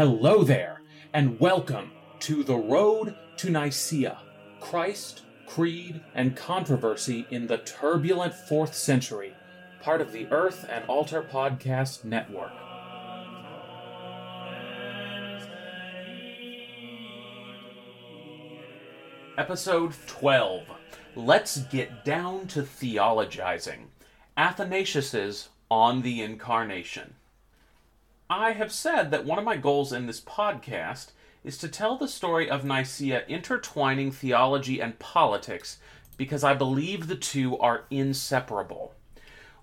Hello there, and welcome to The Road to Nicaea Christ, Creed, and Controversy in the Turbulent Fourth Century, part of the Earth and Altar Podcast Network. Episode 12 Let's Get Down to Theologizing Athanasius's On the Incarnation. I have said that one of my goals in this podcast is to tell the story of Nicaea intertwining theology and politics because I believe the two are inseparable.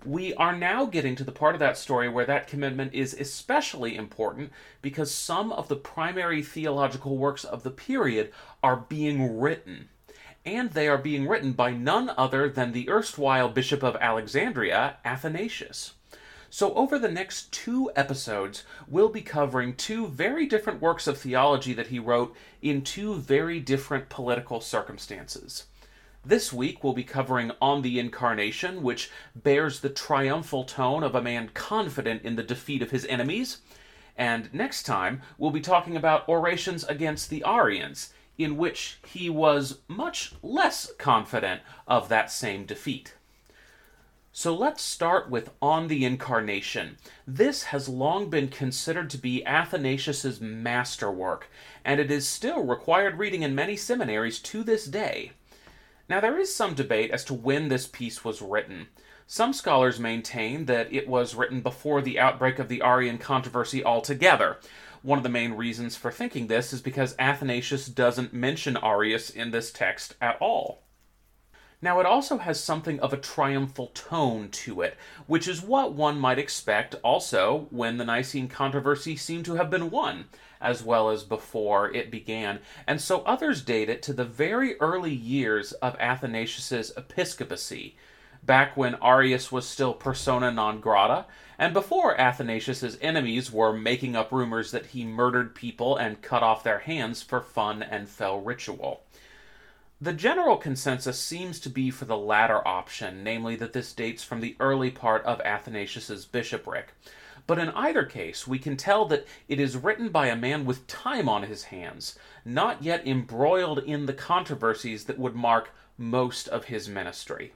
We are now getting to the part of that story where that commitment is especially important because some of the primary theological works of the period are being written. And they are being written by none other than the erstwhile Bishop of Alexandria, Athanasius. So, over the next two episodes, we'll be covering two very different works of theology that he wrote in two very different political circumstances. This week, we'll be covering On the Incarnation, which bears the triumphal tone of a man confident in the defeat of his enemies. And next time, we'll be talking about orations against the Arians, in which he was much less confident of that same defeat. So let's start with On the Incarnation. This has long been considered to be Athanasius's masterwork, and it is still required reading in many seminaries to this day. Now, there is some debate as to when this piece was written. Some scholars maintain that it was written before the outbreak of the Arian controversy altogether. One of the main reasons for thinking this is because Athanasius doesn't mention Arius in this text at all. Now, it also has something of a triumphal tone to it, which is what one might expect also when the Nicene controversy seemed to have been won, as well as before it began, and so others date it to the very early years of Athanasius's episcopacy, back when Arius was still persona non grata, and before Athanasius's enemies were making up rumors that he murdered people and cut off their hands for fun and fell ritual. The general consensus seems to be for the latter option, namely that this dates from the early part of Athanasius's bishopric. But in either case, we can tell that it is written by a man with time on his hands, not yet embroiled in the controversies that would mark most of his ministry.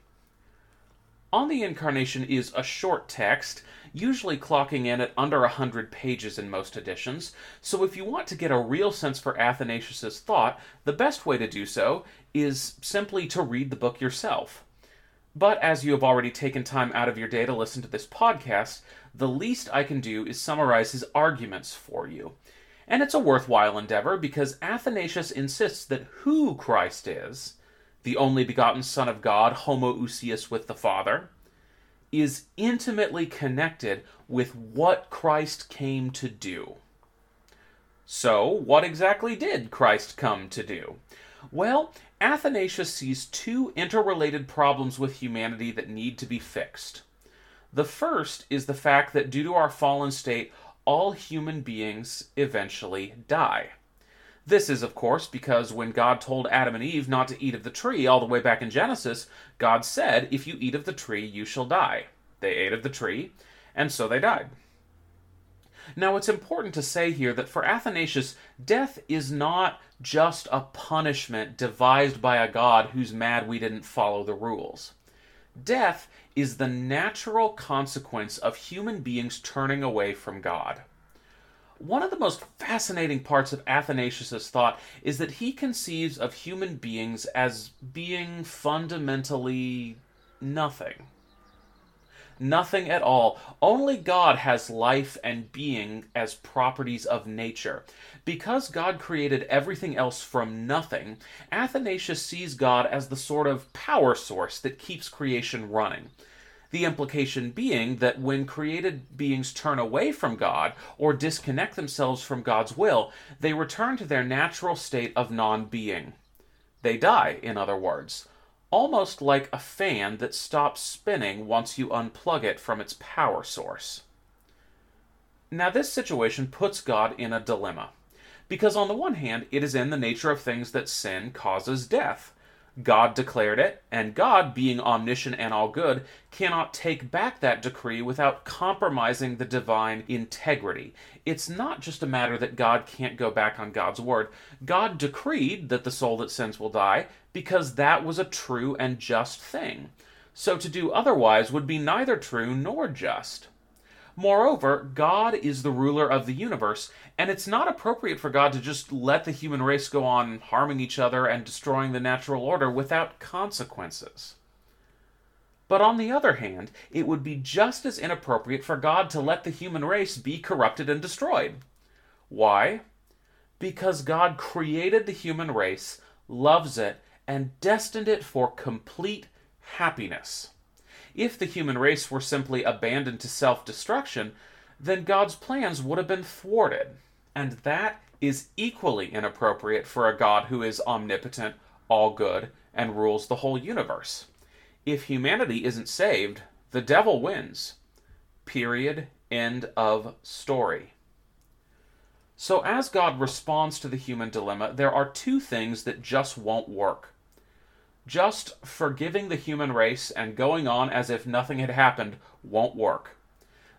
On the Incarnation is a short text, usually clocking in at under a hundred pages in most editions, so if you want to get a real sense for Athanasius's thought, the best way to do so is simply to read the book yourself. But as you have already taken time out of your day to listen to this podcast, the least I can do is summarize his arguments for you. And it's a worthwhile endeavor because Athanasius insists that who Christ is, the only begotten Son of God, homoousios with the Father, is intimately connected with what Christ came to do. So, what exactly did Christ come to do? Well, Athanasius sees two interrelated problems with humanity that need to be fixed. The first is the fact that due to our fallen state, all human beings eventually die. This is, of course, because when God told Adam and Eve not to eat of the tree all the way back in Genesis, God said, If you eat of the tree, you shall die. They ate of the tree, and so they died. Now, it's important to say here that for Athanasius, death is not just a punishment devised by a God who's mad we didn't follow the rules. Death is the natural consequence of human beings turning away from God. One of the most fascinating parts of Athanasius' thought is that he conceives of human beings as being fundamentally nothing. Nothing at all. Only God has life and being as properties of nature. Because God created everything else from nothing, Athanasius sees God as the sort of power source that keeps creation running. The implication being that when created beings turn away from God or disconnect themselves from God's will, they return to their natural state of non being. They die, in other words, almost like a fan that stops spinning once you unplug it from its power source. Now, this situation puts God in a dilemma. Because, on the one hand, it is in the nature of things that sin causes death. God declared it, and God, being omniscient and all good, cannot take back that decree without compromising the divine integrity. It's not just a matter that God can't go back on God's word. God decreed that the soul that sins will die because that was a true and just thing. So to do otherwise would be neither true nor just. Moreover, God is the ruler of the universe, and it's not appropriate for God to just let the human race go on harming each other and destroying the natural order without consequences. But on the other hand, it would be just as inappropriate for God to let the human race be corrupted and destroyed. Why? Because God created the human race, loves it, and destined it for complete happiness. If the human race were simply abandoned to self destruction, then God's plans would have been thwarted. And that is equally inappropriate for a God who is omnipotent, all good, and rules the whole universe. If humanity isn't saved, the devil wins. Period. End of story. So, as God responds to the human dilemma, there are two things that just won't work just forgiving the human race and going on as if nothing had happened won't work.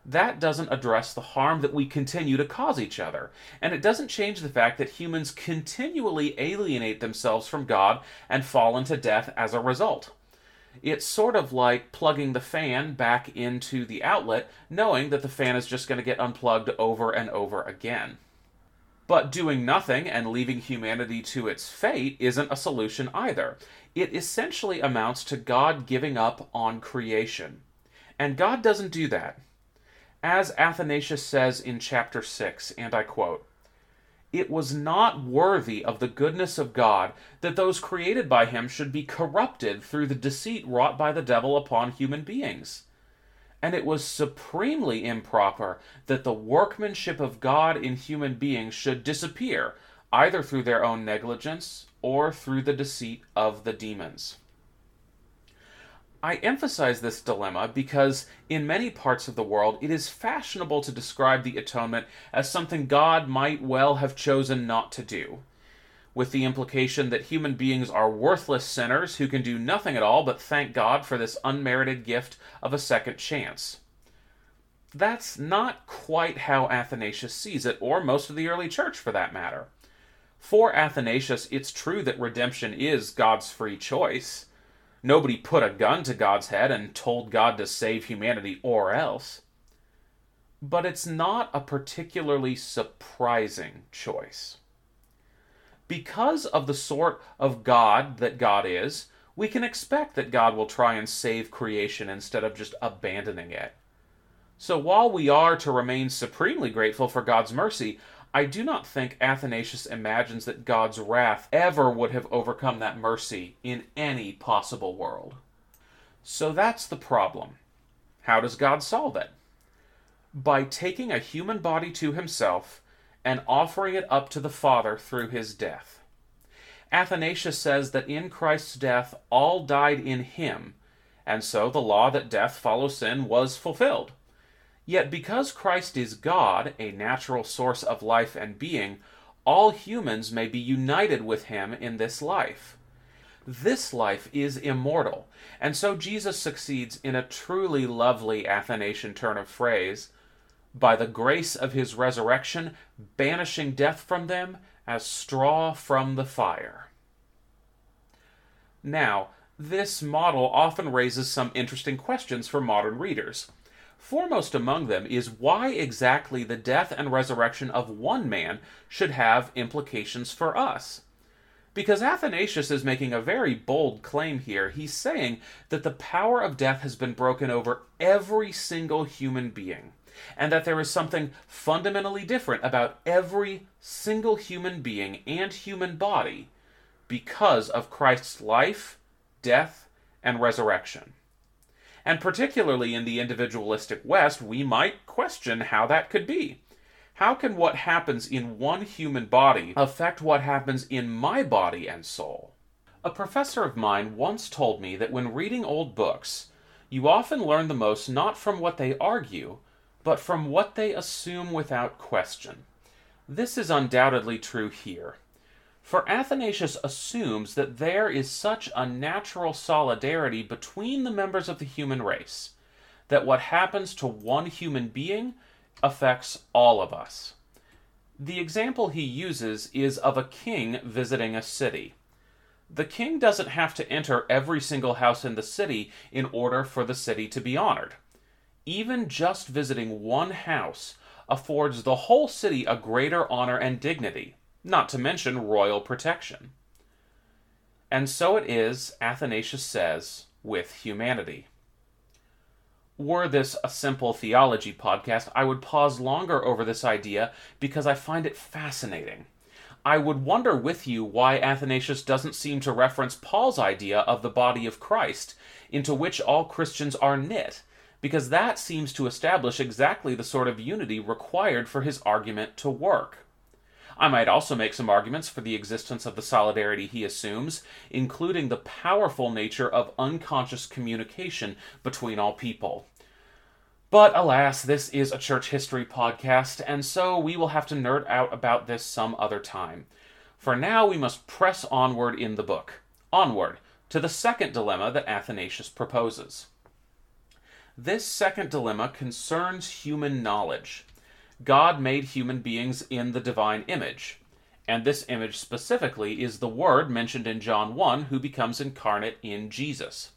That doesn't address the harm that we continue to cause each other, and it doesn't change the fact that humans continually alienate themselves from God and fall into death as a result. It's sort of like plugging the fan back into the outlet, knowing that the fan is just going to get unplugged over and over again. But doing nothing and leaving humanity to its fate isn't a solution either. It essentially amounts to God giving up on creation. And God doesn't do that. As Athanasius says in chapter 6, and I quote, It was not worthy of the goodness of God that those created by him should be corrupted through the deceit wrought by the devil upon human beings and it was supremely improper that the workmanship of God in human beings should disappear, either through their own negligence or through the deceit of the demons. I emphasize this dilemma because in many parts of the world it is fashionable to describe the atonement as something God might well have chosen not to do with the implication that human beings are worthless sinners who can do nothing at all but thank God for this unmerited gift of a second chance. That's not quite how Athanasius sees it, or most of the early church for that matter. For Athanasius, it's true that redemption is God's free choice. Nobody put a gun to God's head and told God to save humanity or else. But it's not a particularly surprising choice because of the sort of God that God is, we can expect that God will try and save creation instead of just abandoning it. So while we are to remain supremely grateful for God's mercy, I do not think Athanasius imagines that God's wrath ever would have overcome that mercy in any possible world. So that's the problem. How does God solve it? By taking a human body to himself and offering it up to the Father through his death. Athanasius says that in Christ's death all died in him, and so the law that death follows sin was fulfilled. Yet because Christ is God, a natural source of life and being, all humans may be united with him in this life. This life is immortal, and so Jesus succeeds in a truly lovely Athanasian turn of phrase by the grace of his resurrection, banishing death from them as straw from the fire. Now, this model often raises some interesting questions for modern readers. Foremost among them is why exactly the death and resurrection of one man should have implications for us. Because Athanasius is making a very bold claim here. He's saying that the power of death has been broken over every single human being and that there is something fundamentally different about every single human being and human body because of Christ's life, death, and resurrection. And particularly in the individualistic West, we might question how that could be. How can what happens in one human body affect what happens in my body and soul? A professor of mine once told me that when reading old books, you often learn the most not from what they argue, but from what they assume without question. This is undoubtedly true here. For Athanasius assumes that there is such a natural solidarity between the members of the human race that what happens to one human being affects all of us. The example he uses is of a king visiting a city. The king doesn't have to enter every single house in the city in order for the city to be honored. Even just visiting one house affords the whole city a greater honor and dignity, not to mention royal protection. And so it is, Athanasius says, with humanity. Were this a simple theology podcast, I would pause longer over this idea because I find it fascinating. I would wonder with you why Athanasius doesn't seem to reference Paul's idea of the body of Christ, into which all Christians are knit, because that seems to establish exactly the sort of unity required for his argument to work. I might also make some arguments for the existence of the solidarity he assumes, including the powerful nature of unconscious communication between all people. But alas, this is a church history podcast, and so we will have to nerd out about this some other time. For now, we must press onward in the book. Onward to the second dilemma that Athanasius proposes. This second dilemma concerns human knowledge. God made human beings in the divine image. And this image specifically is the Word mentioned in John 1 who becomes incarnate in Jesus.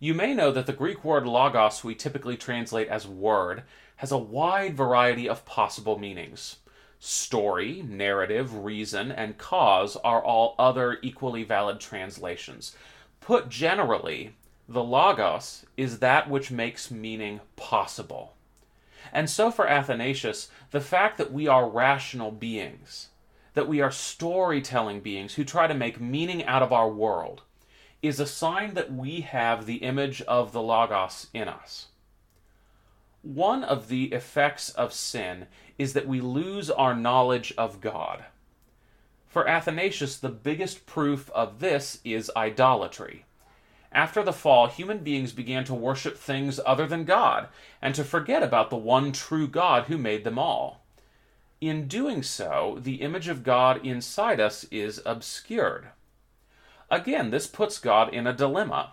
You may know that the Greek word logos we typically translate as word has a wide variety of possible meanings. Story, narrative, reason, and cause are all other equally valid translations. Put generally, the logos is that which makes meaning possible. And so for Athanasius, the fact that we are rational beings, that we are storytelling beings who try to make meaning out of our world, is a sign that we have the image of the Logos in us. One of the effects of sin is that we lose our knowledge of God. For Athanasius, the biggest proof of this is idolatry. After the fall, human beings began to worship things other than God and to forget about the one true God who made them all. In doing so, the image of God inside us is obscured. Again, this puts God in a dilemma.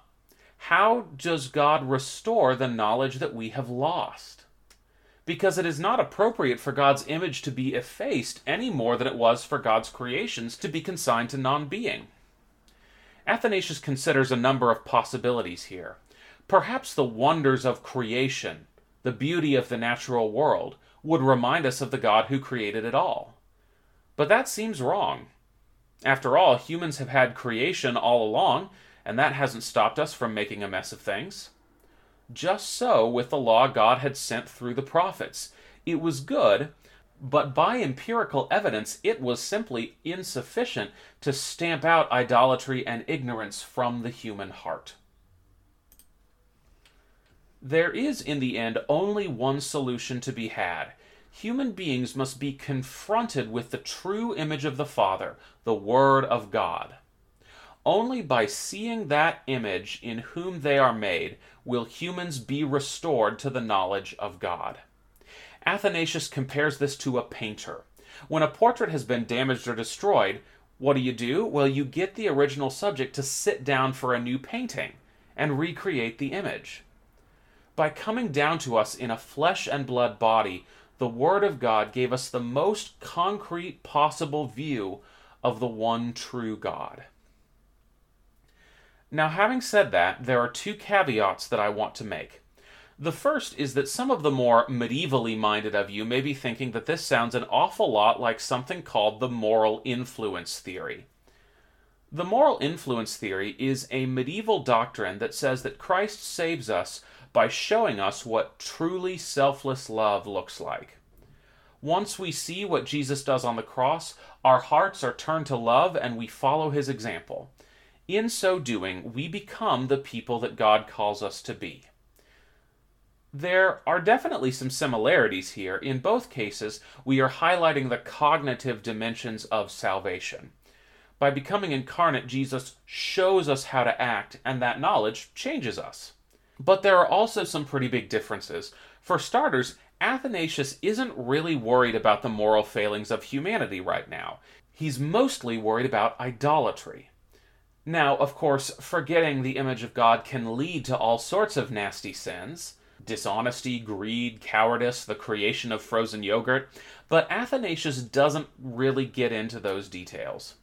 How does God restore the knowledge that we have lost? Because it is not appropriate for God's image to be effaced any more than it was for God's creations to be consigned to non being. Athanasius considers a number of possibilities here. Perhaps the wonders of creation, the beauty of the natural world, would remind us of the God who created it all. But that seems wrong. After all, humans have had creation all along, and that hasn't stopped us from making a mess of things. Just so with the law God had sent through the prophets. It was good, but by empirical evidence, it was simply insufficient to stamp out idolatry and ignorance from the human heart. There is, in the end, only one solution to be had. Human beings must be confronted with the true image of the Father, the Word of God. Only by seeing that image in whom they are made will humans be restored to the knowledge of God. Athanasius compares this to a painter. When a portrait has been damaged or destroyed, what do you do? Well, you get the original subject to sit down for a new painting and recreate the image. By coming down to us in a flesh and blood body, the Word of God gave us the most concrete possible view of the one true God. Now, having said that, there are two caveats that I want to make. The first is that some of the more medievally minded of you may be thinking that this sounds an awful lot like something called the moral influence theory. The moral influence theory is a medieval doctrine that says that Christ saves us by showing us what truly selfless love looks like. Once we see what Jesus does on the cross, our hearts are turned to love and we follow his example. In so doing, we become the people that God calls us to be. There are definitely some similarities here. In both cases, we are highlighting the cognitive dimensions of salvation. By becoming incarnate, Jesus shows us how to act, and that knowledge changes us. But there are also some pretty big differences. For starters, Athanasius isn't really worried about the moral failings of humanity right now. He's mostly worried about idolatry. Now, of course, forgetting the image of God can lead to all sorts of nasty sins dishonesty, greed, cowardice, the creation of frozen yogurt, but Athanasius doesn't really get into those details.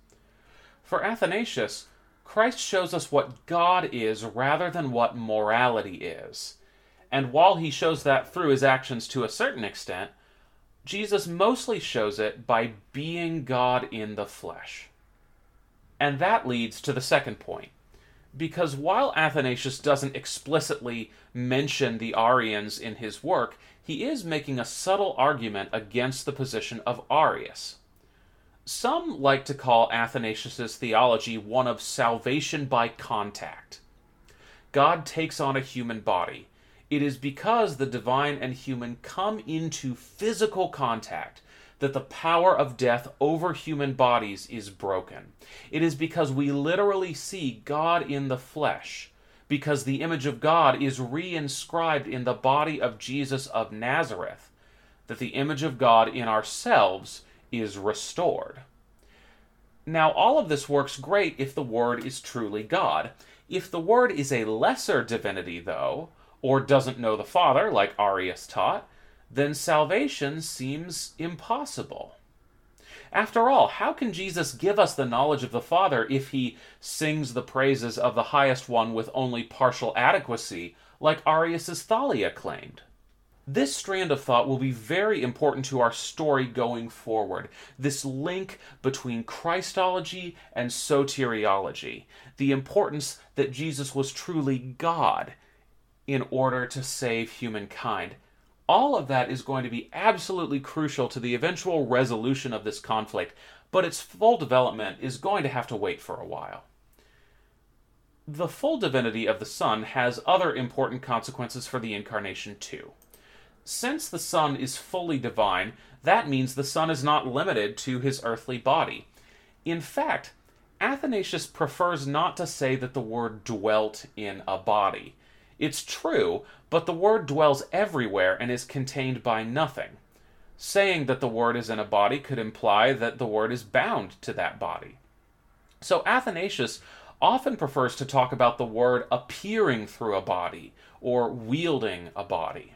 For Athanasius, Christ shows us what God is rather than what morality is. And while he shows that through his actions to a certain extent, Jesus mostly shows it by being God in the flesh. And that leads to the second point. Because while Athanasius doesn't explicitly mention the Arians in his work, he is making a subtle argument against the position of Arius. Some like to call Athanasius' theology one of salvation by contact. God takes on a human body. It is because the divine and human come into physical contact that the power of death over human bodies is broken. It is because we literally see God in the flesh, because the image of God is reinscribed in the body of Jesus of Nazareth, that the image of God in ourselves is restored. Now, all of this works great if the Word is truly God. If the Word is a lesser divinity, though, or doesn't know the Father, like Arius taught, then salvation seems impossible. After all, how can Jesus give us the knowledge of the Father if he sings the praises of the highest one with only partial adequacy, like Arius's Thalia claimed? This strand of thought will be very important to our story going forward. This link between Christology and soteriology. The importance that Jesus was truly God in order to save humankind all of that is going to be absolutely crucial to the eventual resolution of this conflict, but its full development is going to have to wait for a while. The full divinity of the Son has other important consequences for the incarnation, too. Since the Son is fully divine, that means the Son is not limited to his earthly body. In fact, Athanasius prefers not to say that the word dwelt in a body. It's true, but the word dwells everywhere and is contained by nothing. Saying that the word is in a body could imply that the word is bound to that body. So Athanasius often prefers to talk about the word appearing through a body or wielding a body.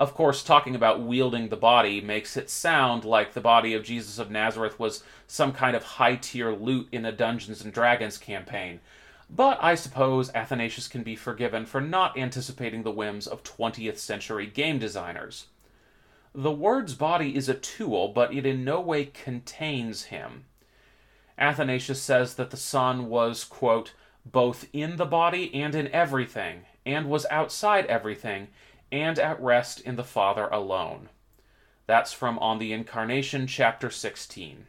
Of course, talking about wielding the body makes it sound like the body of Jesus of Nazareth was some kind of high tier loot in a Dungeons and Dragons campaign, but I suppose Athanasius can be forgiven for not anticipating the whims of 20th century game designers. The word's body is a tool, but it in no way contains him. Athanasius says that the Son was, quote, both in the body and in everything, and was outside everything, and at rest in the Father alone. That's from On the Incarnation, chapter 16.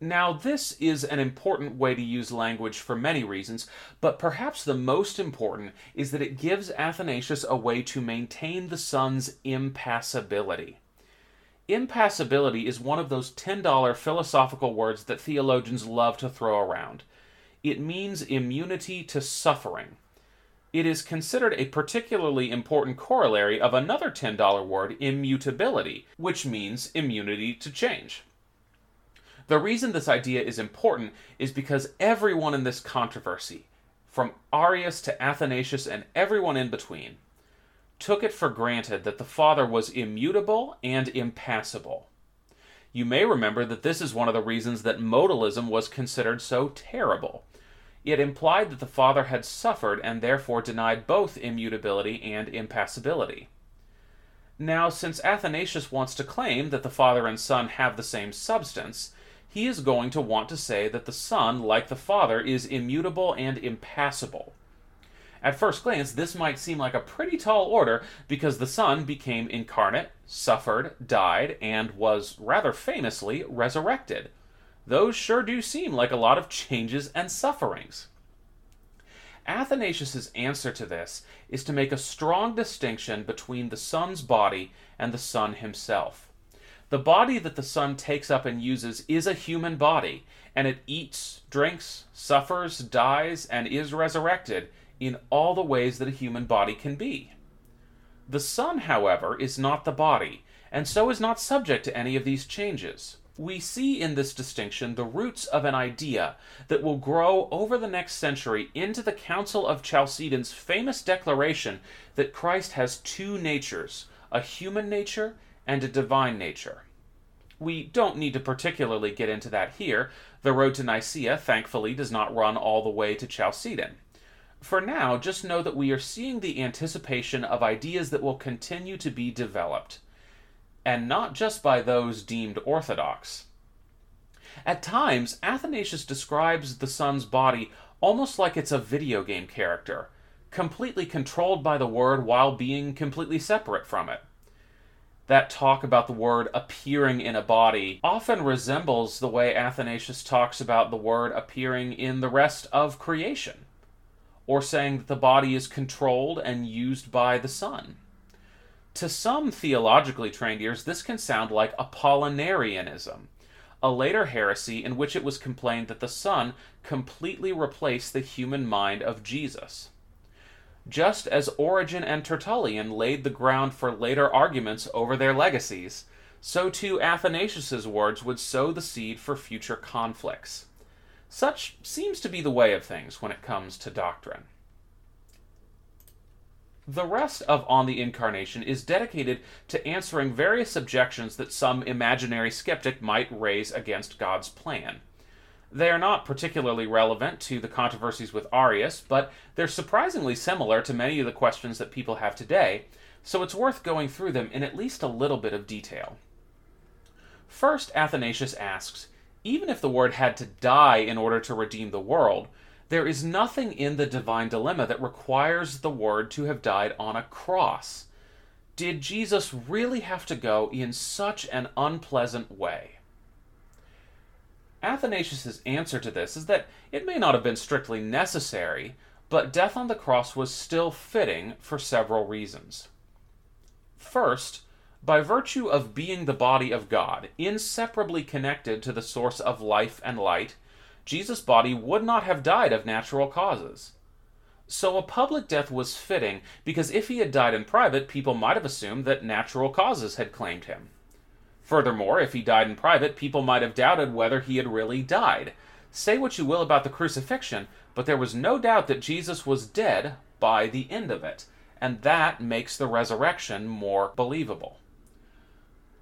Now, this is an important way to use language for many reasons, but perhaps the most important is that it gives Athanasius a way to maintain the Son's impassibility. Impassibility is one of those $10 philosophical words that theologians love to throw around. It means immunity to suffering. It is considered a particularly important corollary of another $10 word, immutability, which means immunity to change. The reason this idea is important is because everyone in this controversy, from Arius to Athanasius and everyone in between, took it for granted that the Father was immutable and impassible. You may remember that this is one of the reasons that modalism was considered so terrible. It implied that the Father had suffered and therefore denied both immutability and impassibility. Now, since Athanasius wants to claim that the Father and Son have the same substance, he is going to want to say that the Son, like the Father, is immutable and impassible. At first glance, this might seem like a pretty tall order because the Son became incarnate, suffered, died, and was rather famously resurrected. Those sure do seem like a lot of changes and sufferings. Athanasius' answer to this is to make a strong distinction between the Son's body and the Son himself. The body that the Son takes up and uses is a human body, and it eats, drinks, suffers, dies, and is resurrected in all the ways that a human body can be. The Son, however, is not the body, and so is not subject to any of these changes. We see in this distinction the roots of an idea that will grow over the next century into the Council of Chalcedon's famous declaration that Christ has two natures, a human nature and a divine nature. We don't need to particularly get into that here. The road to Nicaea, thankfully, does not run all the way to Chalcedon. For now, just know that we are seeing the anticipation of ideas that will continue to be developed, and not just by those deemed orthodox. At times, Athanasius describes the Son's body almost like it's a video game character, completely controlled by the Word while being completely separate from it that talk about the word appearing in a body often resembles the way Athanasius talks about the word appearing in the rest of creation, or saying that the body is controlled and used by the Son. To some theologically trained ears, this can sound like Apollinarianism, a later heresy in which it was complained that the Son completely replaced the human mind of Jesus just as Origen and Tertullian laid the ground for later arguments over their legacies, so too Athanasius's words would sow the seed for future conflicts. Such seems to be the way of things when it comes to doctrine. The rest of On the Incarnation is dedicated to answering various objections that some imaginary skeptic might raise against God's plan. They are not particularly relevant to the controversies with Arius, but they're surprisingly similar to many of the questions that people have today, so it's worth going through them in at least a little bit of detail. First, Athanasius asks even if the Word had to die in order to redeem the world, there is nothing in the divine dilemma that requires the Word to have died on a cross. Did Jesus really have to go in such an unpleasant way? Athanasius' answer to this is that it may not have been strictly necessary, but death on the cross was still fitting for several reasons. First, by virtue of being the body of God, inseparably connected to the source of life and light, Jesus' body would not have died of natural causes. So a public death was fitting because if he had died in private, people might have assumed that natural causes had claimed him. Furthermore, if he died in private, people might have doubted whether he had really died. Say what you will about the crucifixion, but there was no doubt that Jesus was dead by the end of it, and that makes the resurrection more believable.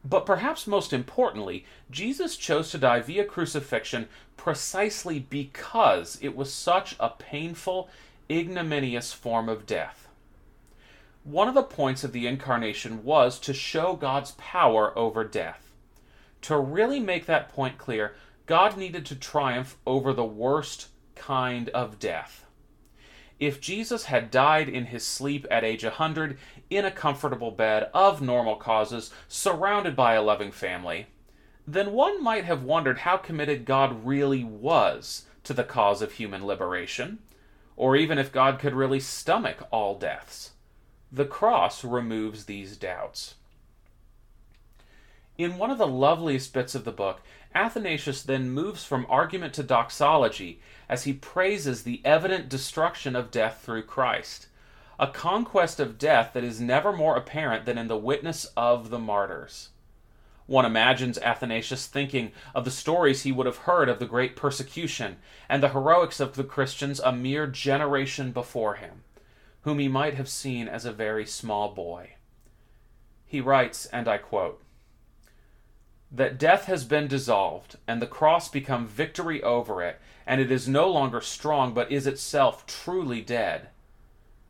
But perhaps most importantly, Jesus chose to die via crucifixion precisely because it was such a painful, ignominious form of death. One of the points of the incarnation was to show God's power over death. To really make that point clear, God needed to triumph over the worst kind of death. If Jesus had died in his sleep at age 100 in a comfortable bed of normal causes, surrounded by a loving family, then one might have wondered how committed God really was to the cause of human liberation, or even if God could really stomach all deaths. The cross removes these doubts. In one of the loveliest bits of the book, Athanasius then moves from argument to doxology as he praises the evident destruction of death through Christ, a conquest of death that is never more apparent than in the witness of the martyrs. One imagines Athanasius thinking of the stories he would have heard of the great persecution and the heroics of the Christians a mere generation before him whom he might have seen as a very small boy. He writes, and I quote, that death has been dissolved, and the cross become victory over it, and it is no longer strong, but is itself truly dead.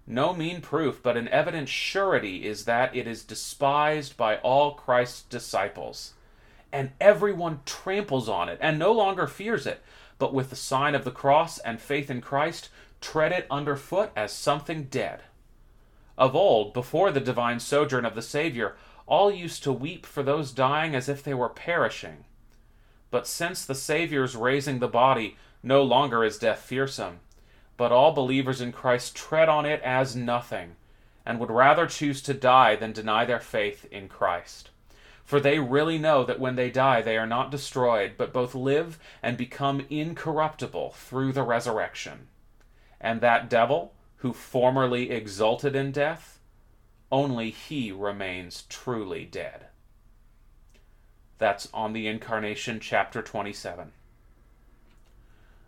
No mean proof, but an evident surety is that it is despised by all Christ's disciples, and everyone tramples on it, and no longer fears it, but with the sign of the cross and faith in Christ, tread it underfoot as something dead. Of old, before the divine sojourn of the Saviour, all used to weep for those dying as if they were perishing. But since the Saviour's raising the body, no longer is death fearsome, but all believers in Christ tread on it as nothing, and would rather choose to die than deny their faith in Christ. For they really know that when they die, they are not destroyed, but both live and become incorruptible through the resurrection and that devil who formerly exulted in death, only he remains truly dead. That's on the Incarnation, chapter 27.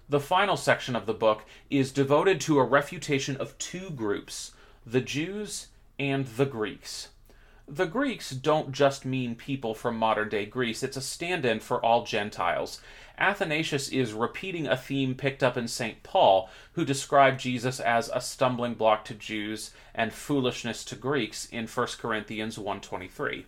The final section of the book is devoted to a refutation of two groups the Jews and the Greeks. The Greeks don't just mean people from modern day Greece, it's a stand in for all Gentiles. Athanasius is repeating a theme picked up in St. Paul, who described Jesus as a stumbling block to Jews and foolishness to Greeks in 1 Corinthians 1:23.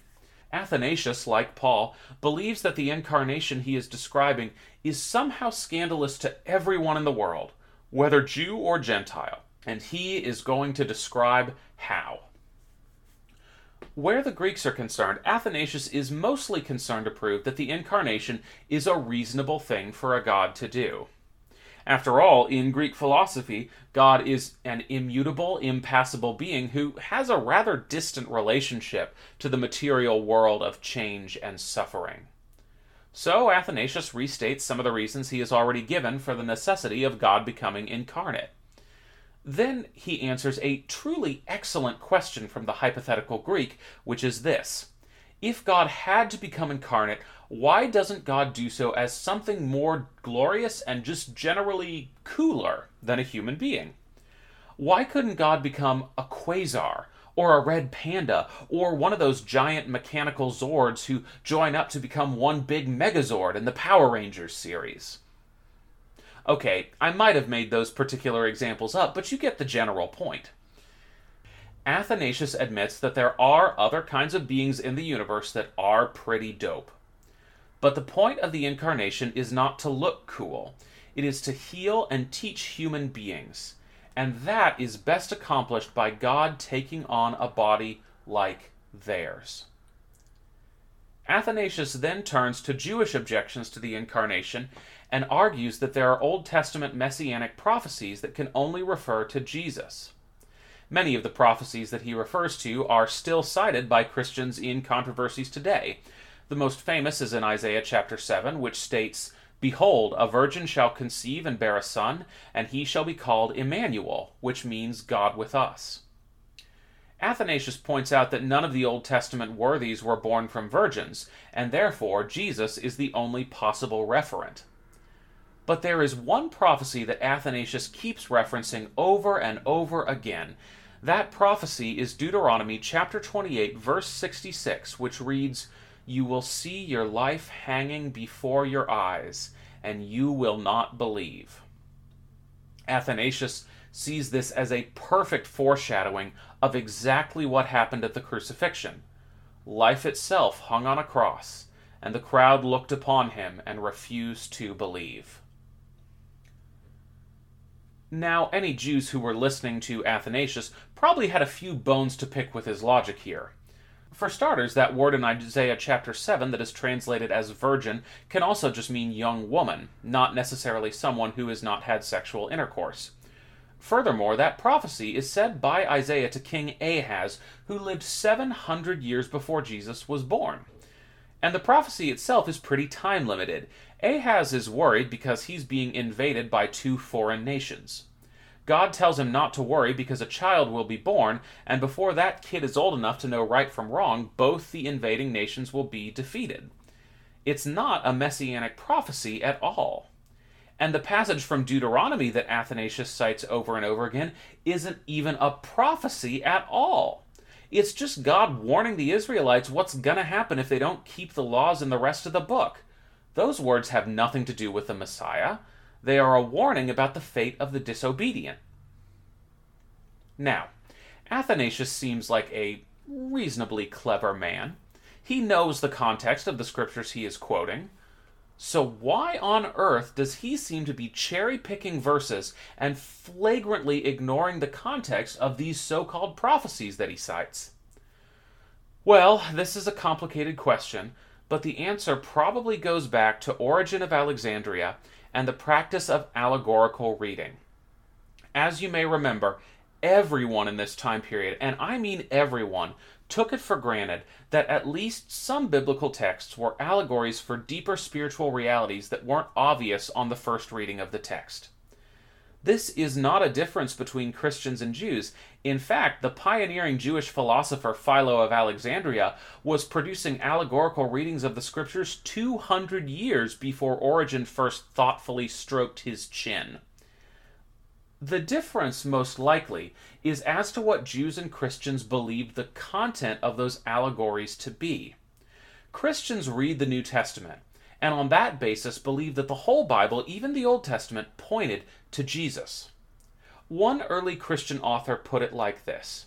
Athanasius, like Paul, believes that the incarnation he is describing is somehow scandalous to everyone in the world, whether Jew or Gentile, and he is going to describe how. Where the Greeks are concerned, Athanasius is mostly concerned to prove that the incarnation is a reasonable thing for a god to do. After all, in Greek philosophy, God is an immutable, impassible being who has a rather distant relationship to the material world of change and suffering. So Athanasius restates some of the reasons he has already given for the necessity of God becoming incarnate. Then he answers a truly excellent question from the hypothetical Greek, which is this If God had to become incarnate, why doesn't God do so as something more glorious and just generally cooler than a human being? Why couldn't God become a quasar, or a red panda, or one of those giant mechanical Zords who join up to become one big Megazord in the Power Rangers series? Okay, I might have made those particular examples up, but you get the general point. Athanasius admits that there are other kinds of beings in the universe that are pretty dope. But the point of the incarnation is not to look cool, it is to heal and teach human beings. And that is best accomplished by God taking on a body like theirs. Athanasius then turns to Jewish objections to the incarnation and argues that there are Old Testament messianic prophecies that can only refer to Jesus. Many of the prophecies that he refers to are still cited by Christians in controversies today. The most famous is in Isaiah chapter 7, which states, Behold, a virgin shall conceive and bear a son, and he shall be called Emmanuel, which means God with us. Athanasius points out that none of the Old Testament worthies were born from virgins, and therefore Jesus is the only possible referent. But there is one prophecy that Athanasius keeps referencing over and over again. That prophecy is Deuteronomy chapter 28, verse 66, which reads, You will see your life hanging before your eyes, and you will not believe. Athanasius sees this as a perfect foreshadowing of exactly what happened at the crucifixion. Life itself hung on a cross, and the crowd looked upon him and refused to believe. Now, any Jews who were listening to Athanasius probably had a few bones to pick with his logic here. For starters, that word in Isaiah chapter 7 that is translated as virgin can also just mean young woman, not necessarily someone who has not had sexual intercourse. Furthermore, that prophecy is said by Isaiah to King Ahaz, who lived 700 years before Jesus was born. And the prophecy itself is pretty time limited. Ahaz is worried because he's being invaded by two foreign nations. God tells him not to worry because a child will be born, and before that kid is old enough to know right from wrong, both the invading nations will be defeated. It's not a messianic prophecy at all. And the passage from Deuteronomy that Athanasius cites over and over again isn't even a prophecy at all. It's just God warning the Israelites what's going to happen if they don't keep the laws in the rest of the book. Those words have nothing to do with the Messiah. They are a warning about the fate of the disobedient. Now, Athanasius seems like a reasonably clever man. He knows the context of the scriptures he is quoting. So, why on earth does he seem to be cherry picking verses and flagrantly ignoring the context of these so called prophecies that he cites? Well, this is a complicated question, but the answer probably goes back to Origen of Alexandria and the practice of allegorical reading. As you may remember, everyone in this time period, and I mean everyone, took it for granted that at least some biblical texts were allegories for deeper spiritual realities that weren't obvious on the first reading of the text. This is not a difference between Christians and Jews. In fact, the pioneering Jewish philosopher Philo of Alexandria was producing allegorical readings of the scriptures 200 years before Origen first thoughtfully stroked his chin. The difference, most likely, is as to what Jews and Christians believed the content of those allegories to be. Christians read the New Testament, and on that basis believe that the whole Bible, even the Old Testament, pointed to Jesus. One early Christian author put it like this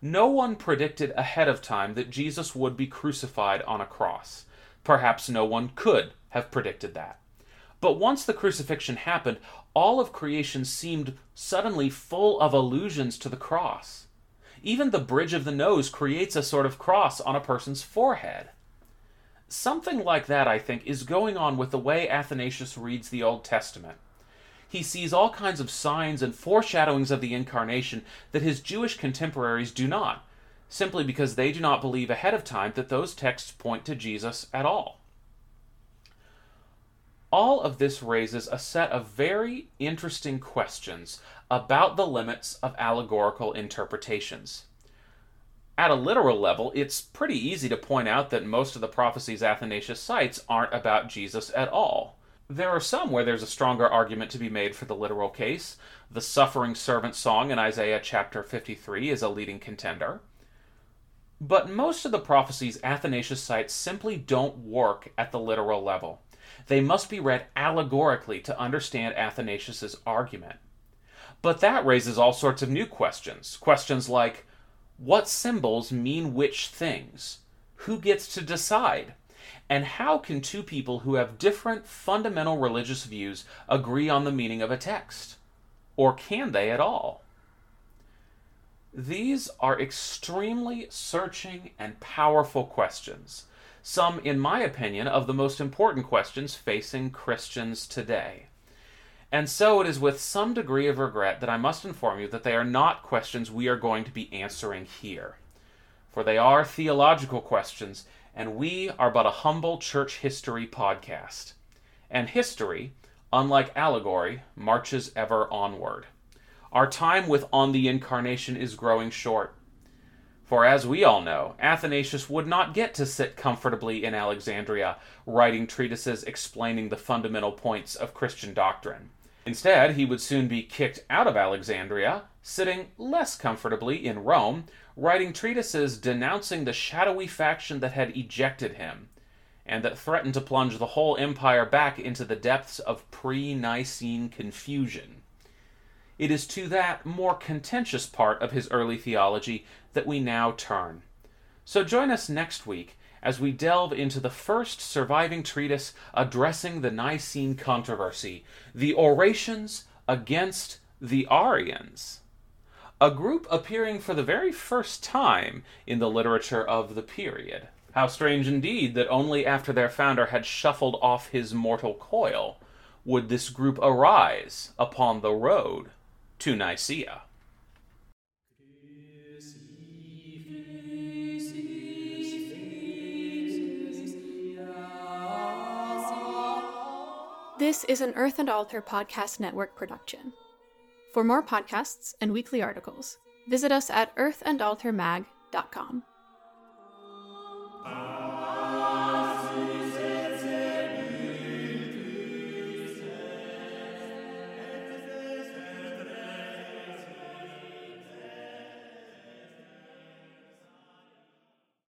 No one predicted ahead of time that Jesus would be crucified on a cross. Perhaps no one could have predicted that. But once the crucifixion happened, all of creation seemed suddenly full of allusions to the cross. Even the bridge of the nose creates a sort of cross on a person's forehead. Something like that, I think, is going on with the way Athanasius reads the Old Testament. He sees all kinds of signs and foreshadowings of the incarnation that his Jewish contemporaries do not, simply because they do not believe ahead of time that those texts point to Jesus at all. All of this raises a set of very interesting questions about the limits of allegorical interpretations. At a literal level, it's pretty easy to point out that most of the prophecies Athanasius cites aren't about Jesus at all. There are some where there's a stronger argument to be made for the literal case. The suffering servant song in Isaiah chapter 53 is a leading contender. But most of the prophecies Athanasius cites simply don't work at the literal level. They must be read allegorically to understand Athanasius's argument. But that raises all sorts of new questions. Questions like what symbols mean which things? Who gets to decide? And how can two people who have different fundamental religious views agree on the meaning of a text? Or can they at all? These are extremely searching and powerful questions some, in my opinion, of the most important questions facing Christians today. And so it is with some degree of regret that I must inform you that they are not questions we are going to be answering here. For they are theological questions, and we are but a humble church history podcast. And history, unlike allegory, marches ever onward. Our time with On the Incarnation is growing short. For as we all know, Athanasius would not get to sit comfortably in Alexandria, writing treatises explaining the fundamental points of Christian doctrine. Instead, he would soon be kicked out of Alexandria, sitting less comfortably in Rome, writing treatises denouncing the shadowy faction that had ejected him, and that threatened to plunge the whole empire back into the depths of pre Nicene confusion. It is to that more contentious part of his early theology that we now turn. So join us next week as we delve into the first surviving treatise addressing the Nicene controversy, the Orations against the Arians, a group appearing for the very first time in the literature of the period. How strange indeed that only after their founder had shuffled off his mortal coil would this group arise upon the road to Nicaea. This is an Earth and Altar podcast network production. For more podcasts and weekly articles, visit us at earthandaltarmag.com. Uh.